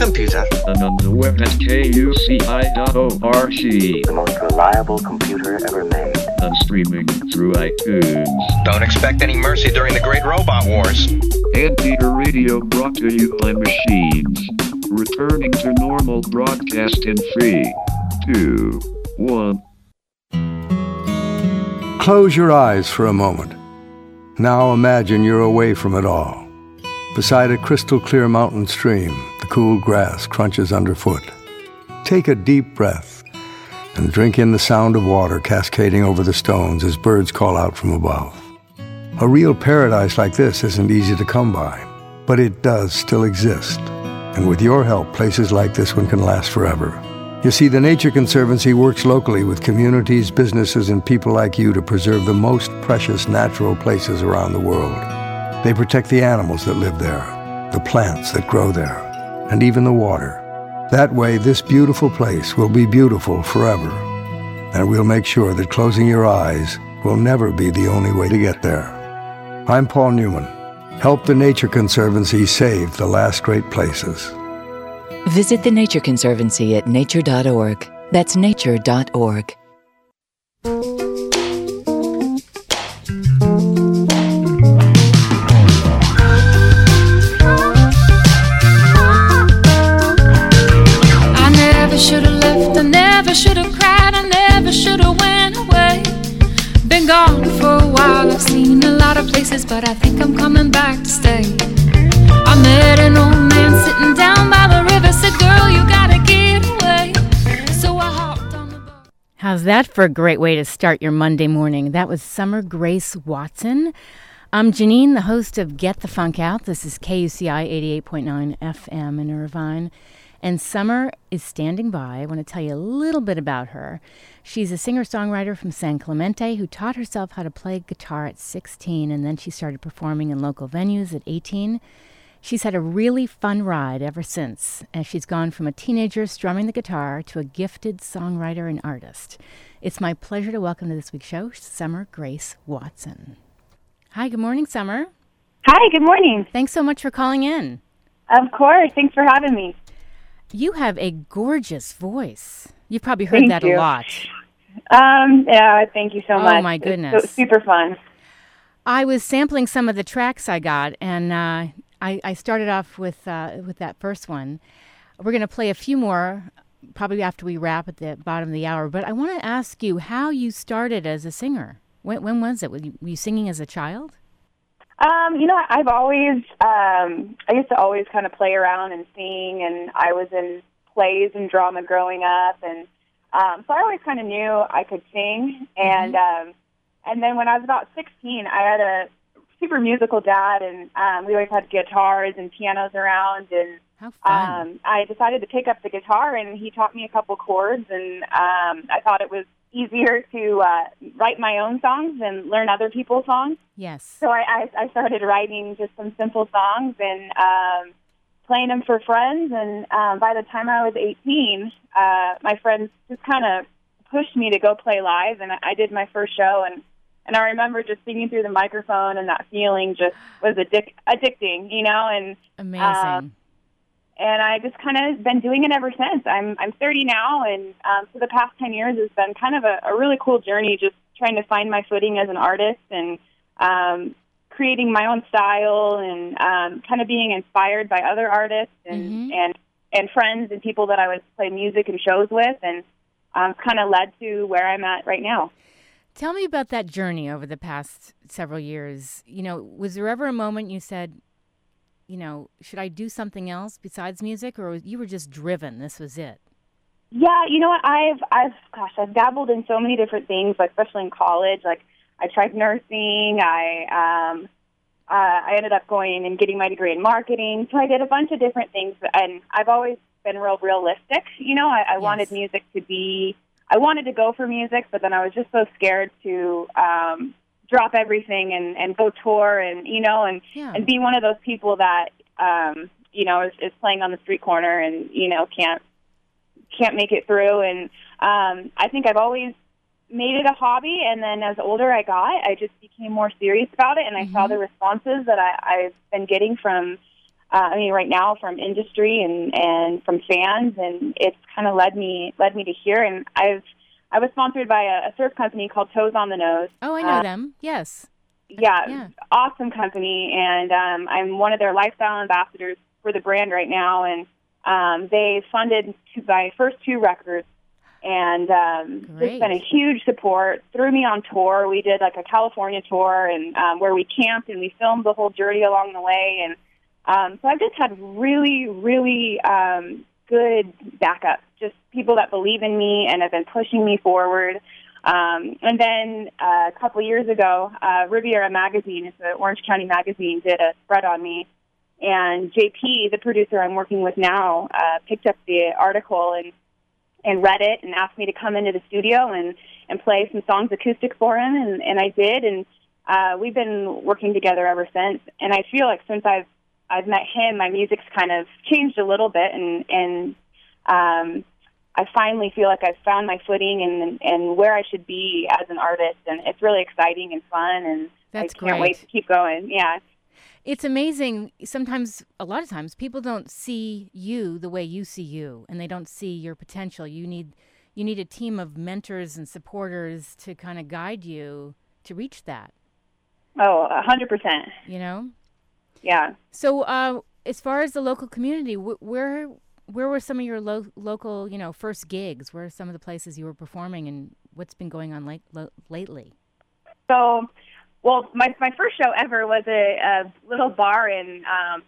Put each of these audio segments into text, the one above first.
computer. And on the web at kuci.org. The most reliable computer ever made. And streaming through iTunes. Don't expect any mercy during the Great Robot Wars. Anteater Radio brought to you by machines. Returning to normal broadcast in three, two, one. Close your eyes for a moment. Now imagine you're away from it all. Beside a crystal clear mountain stream, the cool grass crunches underfoot. Take a deep breath and drink in the sound of water cascading over the stones as birds call out from above. A real paradise like this isn't easy to come by, but it does still exist. And with your help, places like this one can last forever. You see, the Nature Conservancy works locally with communities, businesses, and people like you to preserve the most precious natural places around the world. They protect the animals that live there, the plants that grow there, and even the water. That way, this beautiful place will be beautiful forever. And we'll make sure that closing your eyes will never be the only way to get there. I'm Paul Newman. Help the Nature Conservancy save the last great places. Visit the Nature Conservancy at nature.org. That's nature.org. I never should have left, I never should have cried, I never should have went away. Been gone for a while, I've seen a lot of places, but I think I'm coming back to stay. I met an old man sitting down by the river, said, Girl, you gotta get away. So I hopped on the boat. How's that for a great way to start your Monday morning? That was Summer Grace Watson. I'm Janeane, the host of Get the Funk Out. This is KUCI 88.9 FM in Irvine. And Summer is standing by. I want to tell you a little bit about her. She's a singer songwriter from San Clemente who taught herself how to play guitar at 16 and then she started performing in local venues at 18. She's had a really fun ride ever since, as she's gone from a teenager strumming the guitar to a gifted songwriter and artist. It's my pleasure to welcome to this week's show Summer Grace Watson. Hi, good morning, Summer. Hi, good morning. Thanks so much for calling in. Of course. Thanks for having me. You have a gorgeous voice. You've probably heard Thank that you. a lot. Um, yeah, thank you so Oh, much. Oh my goodness. so- super fun. I was sampling some of the tracks I got, and uh, I, I started off with uh, with that first one. We're going to play a few more, probably after we wrap at the bottom of the hour. But I want to ask you how you started as a singer. When, when was it? Were you, were you singing as a child? Um, you know, I've always, um, I used to always kind of play around and sing, and I was in plays and drama growing up, and um, so I always kind of knew I could sing. And um, and then when I was about 16, I had a super musical dad, and um, we always had guitars and pianos around, and How fun! um, I decided to pick up the guitar, and he taught me a couple chords, and um, I thought it was easier to uh, write my own songs than learn other people's songs. yes. So I, I, I started writing just some simple songs and um, playing them for friends. And um, by the time I was 18, uh, my friends just kind of pushed me to go play live, and I, I did my first show. And and I remember just singing through the microphone, and that feeling just was addic- addicting, you know. And Amazing. um, and I just kind of been doing it ever since. I'm I'm 30 now, and um, for the past 10 years it's been kind of a, a really cool journey, just trying to find my footing as an artist and um, creating my own style and um, kind of being inspired by other artists and Mhm. and and friends and people that I would play music and shows with, and um, kind of led to where I'm at right now. Tell me about that journey over the past several years. You know, was there ever a moment you said, you know, should I do something else besides music, or you were just driven? This was it. Yeah, you know what? I've I've gosh, I've dabbled in so many different things, like especially in college. Like I tried nursing. I um uh, I ended up going and getting my degree in marketing. So I did a bunch of different things, and I've always been real realistic. You know, I, I wanted music to be. I wanted to go for music, but then I was just so scared to um, drop everything and and go tour and you know and Yeah. and be one of those people that um, you know is, is playing on the street corner and you know can't can't make it through. And um, I think I've always made it a hobby. And then as older I got, I just became more serious about it, and I saw the responses that I, I've been getting from uh, I mean, right now from industry and and from fans, and it's kind of led me led me to here. And I've I was sponsored by a, a surf company called Toes on the Nose. Oh, I know uh, them. Yes. Yeah, yeah, awesome company, and um, I'm one of their lifestyle ambassadors for the brand right now. And um, they funded my first two records, and um, it's been a huge support. Threw me on tour. We did like a California tour, and um, where we camped and we filmed the whole journey along the way. And um, so I've just had really, really um, good backup. Just people that believe in me and have been pushing me forward. Um, and then uh, a couple years ago, uh, Riviera Magazine, it's an Orange County magazine, did a spread on me. And JP, the producer I'm working with now, uh, picked up the article and and read it and asked me to come into the studio and and play some songs acoustic for him, and and I did. And uh, we've been working together ever since. And I feel like since I've I've met him, my music's kind of changed a little bit, and and um, I finally feel like I've found my footing and and where I should be as an artist, and it's really exciting and fun, and That's I can't great. wait to keep going. Yeah. It's amazing. Sometimes, a lot of times, people don't see you the way you see you, and they don't see your potential. You need you need a team of mentors and supporters to kind of guide you to reach that. Oh, a hundred percent. You know. Yeah. So, uh, as far as the local community, wh- where where were some of your lo- local, you know, first gigs? Where are some of the places you were performing, and what's been going on late, lo- lately? So, well, my my first show ever was a, a little bar in um,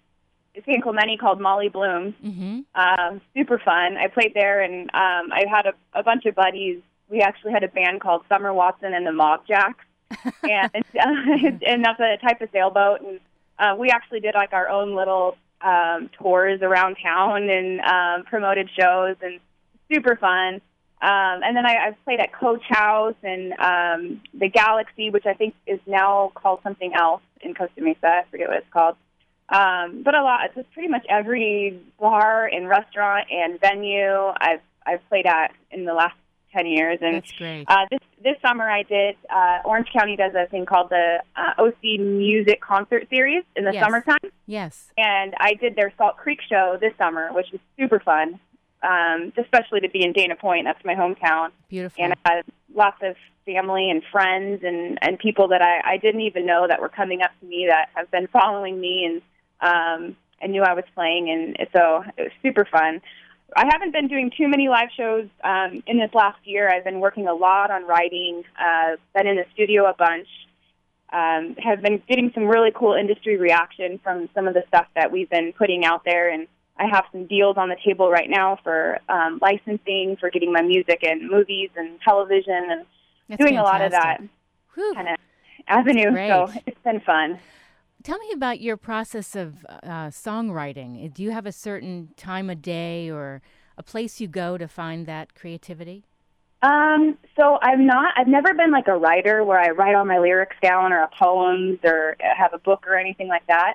San Clemente called Molly Bloom. Mm-hmm. Um, super fun. I played there, and um, I had a, a bunch of buddies. We actually had a band called Summer Watson and the Mob Jacks, and uh, and that's a type of sailboat. And uh, we actually did like our own little um, tours around town and um, promoted shows, and super fun. Um, and then I, I've played at Coach House and um, the Galaxy, which I think is now called something else in Costa Mesa. I forget what it's called. Um, but a lot, just pretty much every bar and restaurant and venue I've I've played at in the last ten years. And uh, this this summer I did uh, Orange County does a thing called the uh, OC Music Concert Series in the Yes. summertime Yes. and I did their Salt Creek show this summer, which was super fun. Um, especially to be in Dana Point, that's my hometown, Beautiful. and I had lots of family and friends and and people that I, I didn't even know that were coming up to me that have been following me and um, and knew I was playing, and so it was super fun. I haven't been doing too many live shows um, in this last year. I've been working a lot on writing. Uh, been in the studio a bunch um, have been getting some really cool industry reaction from some of the stuff that we've been putting out there. And I have some deals on the table right now for um, licensing, for getting my music in movies and television, and That's doing a lot of that. Whew. kind of avenue. So it's been fun. Tell me about your process of uh, songwriting. Do you have a certain time of day or a place you go to find that creativity? Um, so I'm not. I've never been like a writer where I write all my lyrics down or a poems or have a book or anything like that.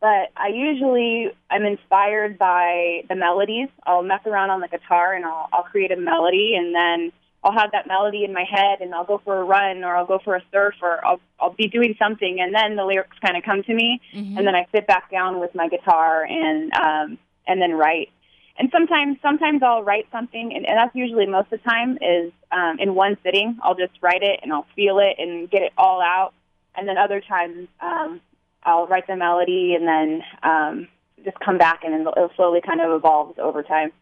But I usually I'm inspired by the melodies. I'll mess around on the guitar and I'll I'll create a melody and then I'll have that melody in my head and I'll go for a run or I'll go for a surf or I'll I'll be doing something and then the lyrics kind of come to me Mhm. and then I sit back down with my guitar and um and then write. And sometimes sometimes I'll write something and, and that's usually most of the time is um in one sitting. I'll just write it and I'll feel it and get it all out. And then other times um I'll write the melody and then um just come back and it'll, it'll slowly kind of evolves over time.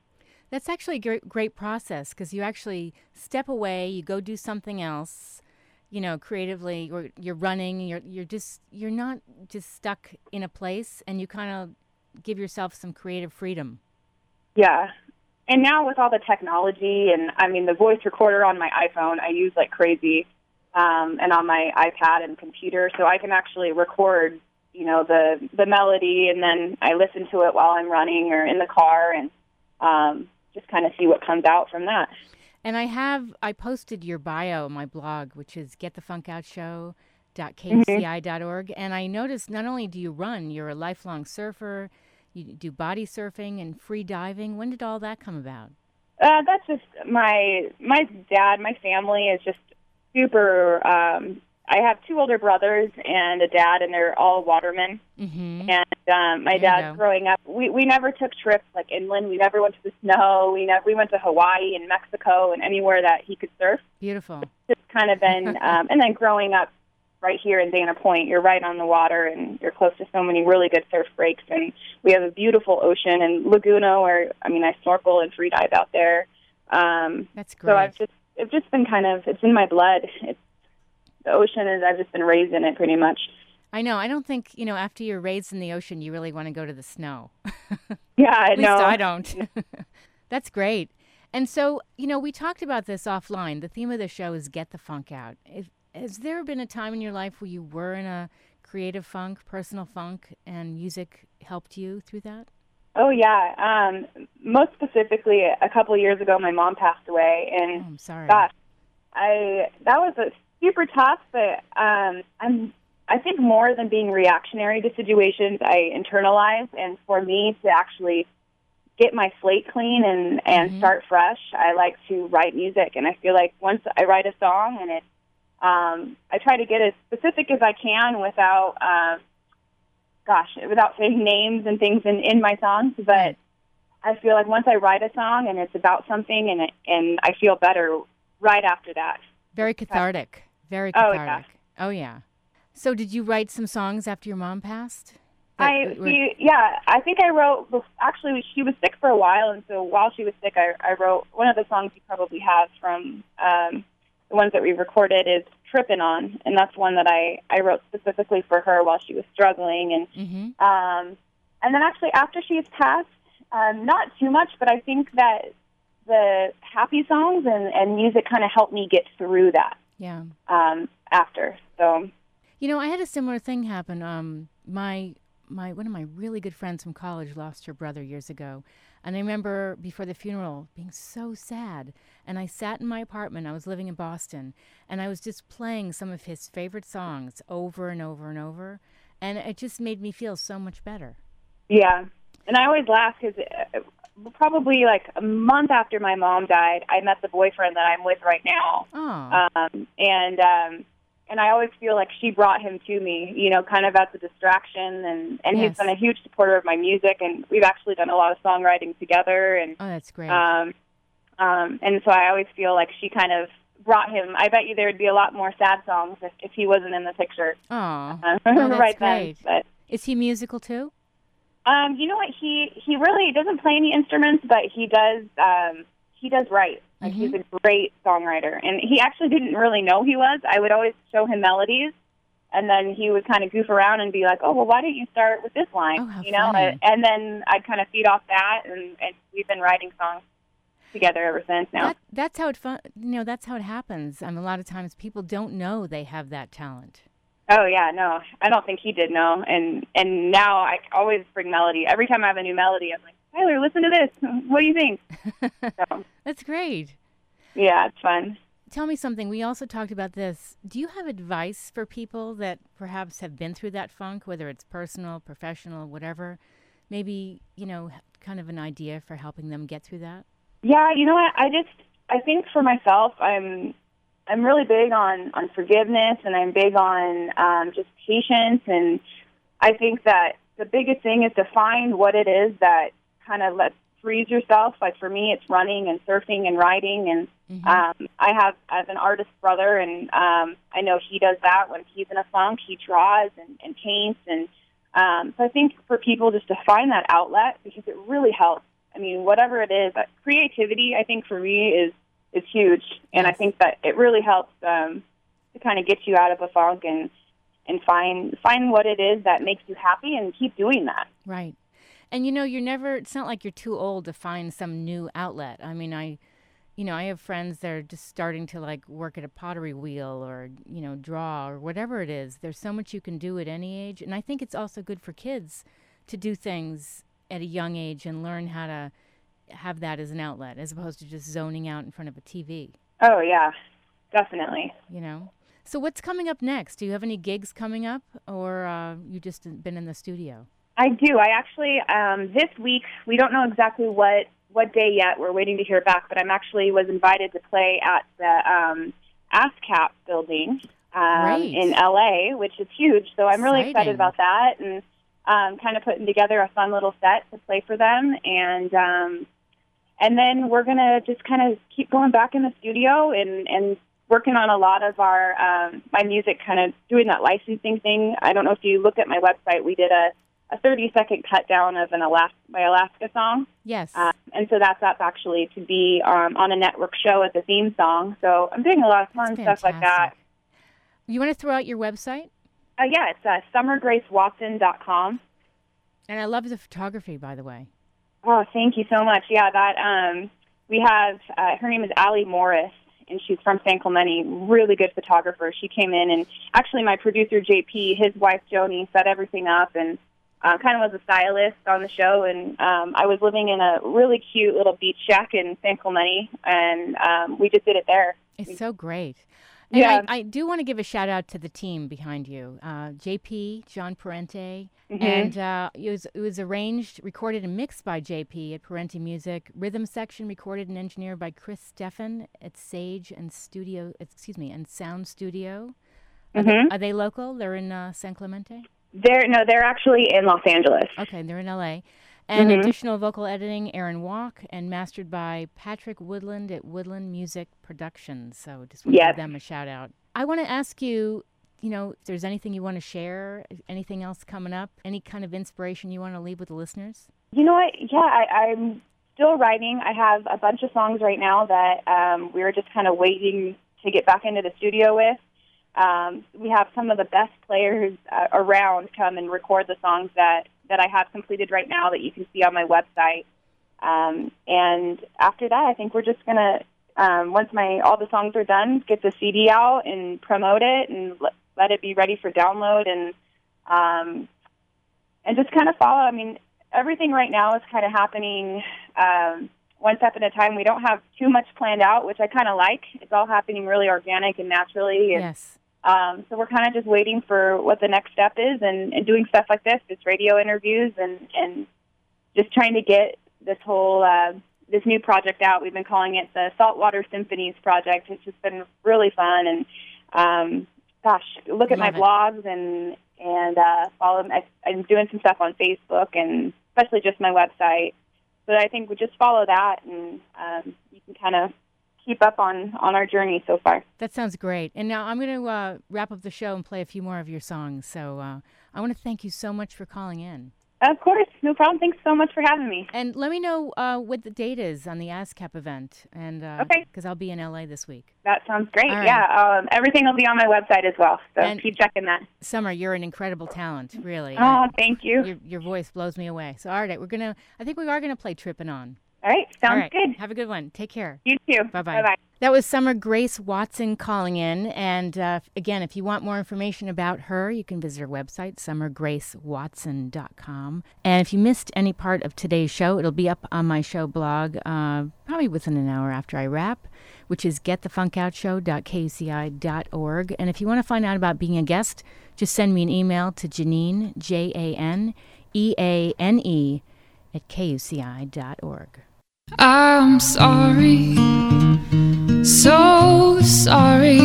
That's actually a great, great process because you actually step away, you go do something else, you know, creatively, or you're running, you're you're just you're not just stuck in a place, and you kind of give yourself some creative freedom. Yeah. And now with all the technology and I mean the voice recorder on my iPhone I use like crazy um and on my iPad and computer so I can actually record, you know, the the melody and then I listen to it while I'm running or in the car and um just kind of see what comes out from that. And I have I posted your bio on my blog, which is getthefunkoutshow.kuci.org, and I noticed not only do you run, you're a lifelong surfer, you do body surfing and free diving. When did all that come about? Uh, that's just my my dad. My family is just super um, I have two older brothers and a dad, and they're all watermen. Mm-hmm. And um, my dad, growing up, we we never took trips like inland. We never went to the snow. We never we went to Hawaii and Mexico and anywhere that he could surf. Beautiful. Just kind of been, um, and then growing up right here in Dana Point, you're right on the water and you're close to so many really good surf breaks. And we have a beautiful ocean and Laguna, where I mean, I snorkel and free dive out there. Um, That's great. so I've just it's just been kind of it's in my blood. It's the ocean is I've just been raised in it pretty much. I know. I don't think you know. After you're raised in the ocean, you really want to go to the snow. Yeah, I know. I don't. That's great. And so, you know, we talked about this offline. The theme of the show is get the funk out. If, has there been a time in your life where you were in a creative funk, personal funk, and music helped you through that? Oh yeah. Um, most specifically, a couple of years ago, my mom passed away, Oh, and I'm sorry. gosh, I that was a super tough. But um, I'm I think more than being reactionary to situations, I internalize, and for me to actually get my slate clean and and Mhm. start fresh, I like to write music, and I feel like once I write a song and it. Um, I try to get as specific as I can without, uh, gosh, without saying names and things in, in my songs. But I feel like once I write a song and it's about something, and it, and I feel better right after that. Very cathartic. Very Oh, yeah. cathartic. Oh, yeah. So, did you write some songs after your mom passed? That I were- yeah, I think I wrote. Actually, she was sick for a while, and so while she was sick, I, I wrote one of the songs you probably have from um, the ones that we recorded is "Trippin' On," and that's one that I I wrote specifically for her while she was struggling, and Mhm. Um, and then actually after she's passed, um, not too much, but I think that the happy songs and, and music kind of helped me get through that Yeah. um, after. So You know, I had a similar thing happen. Um, my my one of my really good friends from college lost her brother years ago, and I remember before the funeral being so sad. And I sat in my apartment. I was living in Boston, and I was just playing some of his favorite songs over and over and over, and it just made me feel so much better. yeah, and I always laugh because probably like a month after my mom died, I met the boyfriend that I'm with right now. Oh, um, and um, and I always feel like she brought him to me, you know, kind of as a distraction, and and Yes. he's been a huge supporter of my music, and we've actually done a lot of songwriting together, and oh, that's great. um, um, and so I always feel like she kind of brought him. I bet you there would be a lot more sad songs if, if he wasn't in the picture oh, uh, oh, that's right great. then. Is he musical too? Um, you know what? He he really doesn't play any instruments, but he does. Um, he does write. Like he's Mm-hmm. a great songwriter, and he actually didn't really know he was. I would always show him melodies, and then he would kind of goof around and be like, "Oh, well, why don't you start with this line?" Oh, you know, funny. and then I'd kind of feed off that, and, and we've been writing songs together ever since. Now, That, that's how it fun. You know, that's how it happens. Um, a lot of times people don't know they have that talent. Oh yeah, no, I don't think he did know. And and now I always bring melody. Every time I have a new melody, I'm like, Tyler, listen to this. What do you think? so That's great. yeah, it's fun. Tell me something. We also talked about this. Do you have advice for people that perhaps have been through that funk, whether it's personal, professional, whatever? Maybe, you know, kind of an idea for helping them get through that? Yeah, you know what? I just I think for myself, I'm I'm really big on on forgiveness, and I'm big on um, just patience. And I think that the biggest thing is to find what it is that kind of lets frees yourself. Like for me, it's running and surfing and riding. And um, I have I have an artist brother, and um, I know he does that when he's in a funk. He draws and, and paints, and um, so I think for people just to find that outlet because it really helps. I mean, whatever it is, creativity. I think for me is is huge, and I think that it really helps um, to kind of get you out of a funk and and find find what it is that makes you happy and keep doing that. Right. And you know, you're never, it's not like you're too old to find some new outlet. I mean, I, you know, I have friends that are just starting to like work at a pottery wheel or, you know, draw or whatever it is. There's so much you can do at any age. And I think it's also good for kids to do things at a young age and learn how to have that as an outlet as opposed to just zoning out in front of a TV, Oh yeah, definitely. you know? So what's coming up next? Do you have any gigs coming up or uh, you just been in the studio? I do. I actually um, this week we don't know exactly what what day yet. We're waiting to hear back, but I'm actually was invited to play at the um, ASCAP building um, in LA, which is huge. So I'm really Exciting. excited about that and um, kind of putting together a fun little set to play for them. And um, and then we're gonna just kind of keep going back in the studio and and working on a lot of our um, my music, kind of doing that licensing thing. I don't know if you looked at my website. We did a a 30 second cut down of an Alaska, my Alaska song. Yes. Uh, and so that's up actually to be um, on a network show as a theme song. So I'm doing a lot of fun stuff like that. you want to throw out your website? Uh, yeah, it's uh, summergracewatson.com. And I love the photography, by the way. Oh, thank you so much. Yeah, that um, we have. Uh, her name is Allie Morris, and she's from San Clemente. Really good photographer. She came in, and actually, my producer JP, his wife Joni, set everything up, and uh, kind of was a stylist on the show. And um, I was living in a really cute little beach shack in San Clemente, and um, we just did it there. It's so great. And Yeah. I, I do want to give a shout out to the team behind you uh, JP, John Parente. Mhm. And uh, it, was, it was arranged, recorded, and mixed by JP at Parente Music. Rhythm section recorded and engineered by Chris Steffen at Sage and Studio, excuse me, and Sound Studio. Are, Mhm. they, are they local? They're in uh, San Clemente? They're no, they're actually in Los Angeles. Okay, they're in LA. And Mhm. additional vocal editing, Aaron Walk, and mastered by Patrick Woodland at Woodland Music Productions. So just want to give them a shout out. I want to ask you, you know, if there's anything you want to share, anything else coming up, any kind of inspiration you want to leave with the listeners? You know what? Yeah, I, I'm still writing. I have a bunch of songs right now that um, we were just kind of waiting to get back into the studio with. Um, we have some of the best players uh, around come and record the songs that, that I have completed right now that you can see on my website. Um, and after that, I think we're just gonna um, once my all the songs are done, get the CD out and promote it and let, let it be ready for download and um, and just kind of follow. I mean, everything right now is kind of happening um, one step at a time. We don't have too much planned out, which I kind of like. It's all happening really organic and naturally. And, Yes. Um, so we're kind of just waiting for what the next step is, and, and doing stuff like this, just radio interviews, and and just trying to get this whole uh, this new project out. We've been calling it the Saltwater Symphonies Project. It's just been really fun, and um, gosh, look at my it. blogs and and uh, follow. I, I'm doing some stuff on Facebook, and especially just my website. So I think we just follow that, and um, you can kind of keep up on on our journey so far. That sounds great. And now I'm going to uh, wrap up the show and play a few more of your songs. So uh, I want to thank you so much for calling in. Of course, no problem. Thanks so much for having me. And let me know uh, what the date is on the ASCAP event. And uh, Okay. Because I'll be in LA this week. That sounds great. Right. Yeah, um, everything will be on my website as well. So And- keep checking that. Summer, you're an incredible talent, really. Oh, thank you. Your, your voice blows me away. So, all right, we're gonna. I think we are gonna play "Trippin' On." All right, sounds all right, good. Have a good one. Take care. You too. Bye bye. Bye bye. That was Summer Grace Watson calling in. And uh, again, if you want more information about her, you can visit her website, summergracewatson.com. And if you missed any part of today's show, it'll be up on my show blog uh, probably within an hour after I wrap, which is getthefunkoutshow.kuci.org. And if you want to find out about being a guest, just send me an email to Janeane, J A N E A N E, at kuci.org. I'm sorry, so sorry.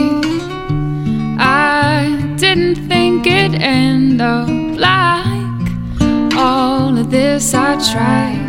I didn't think it'd end up like all of this. I tried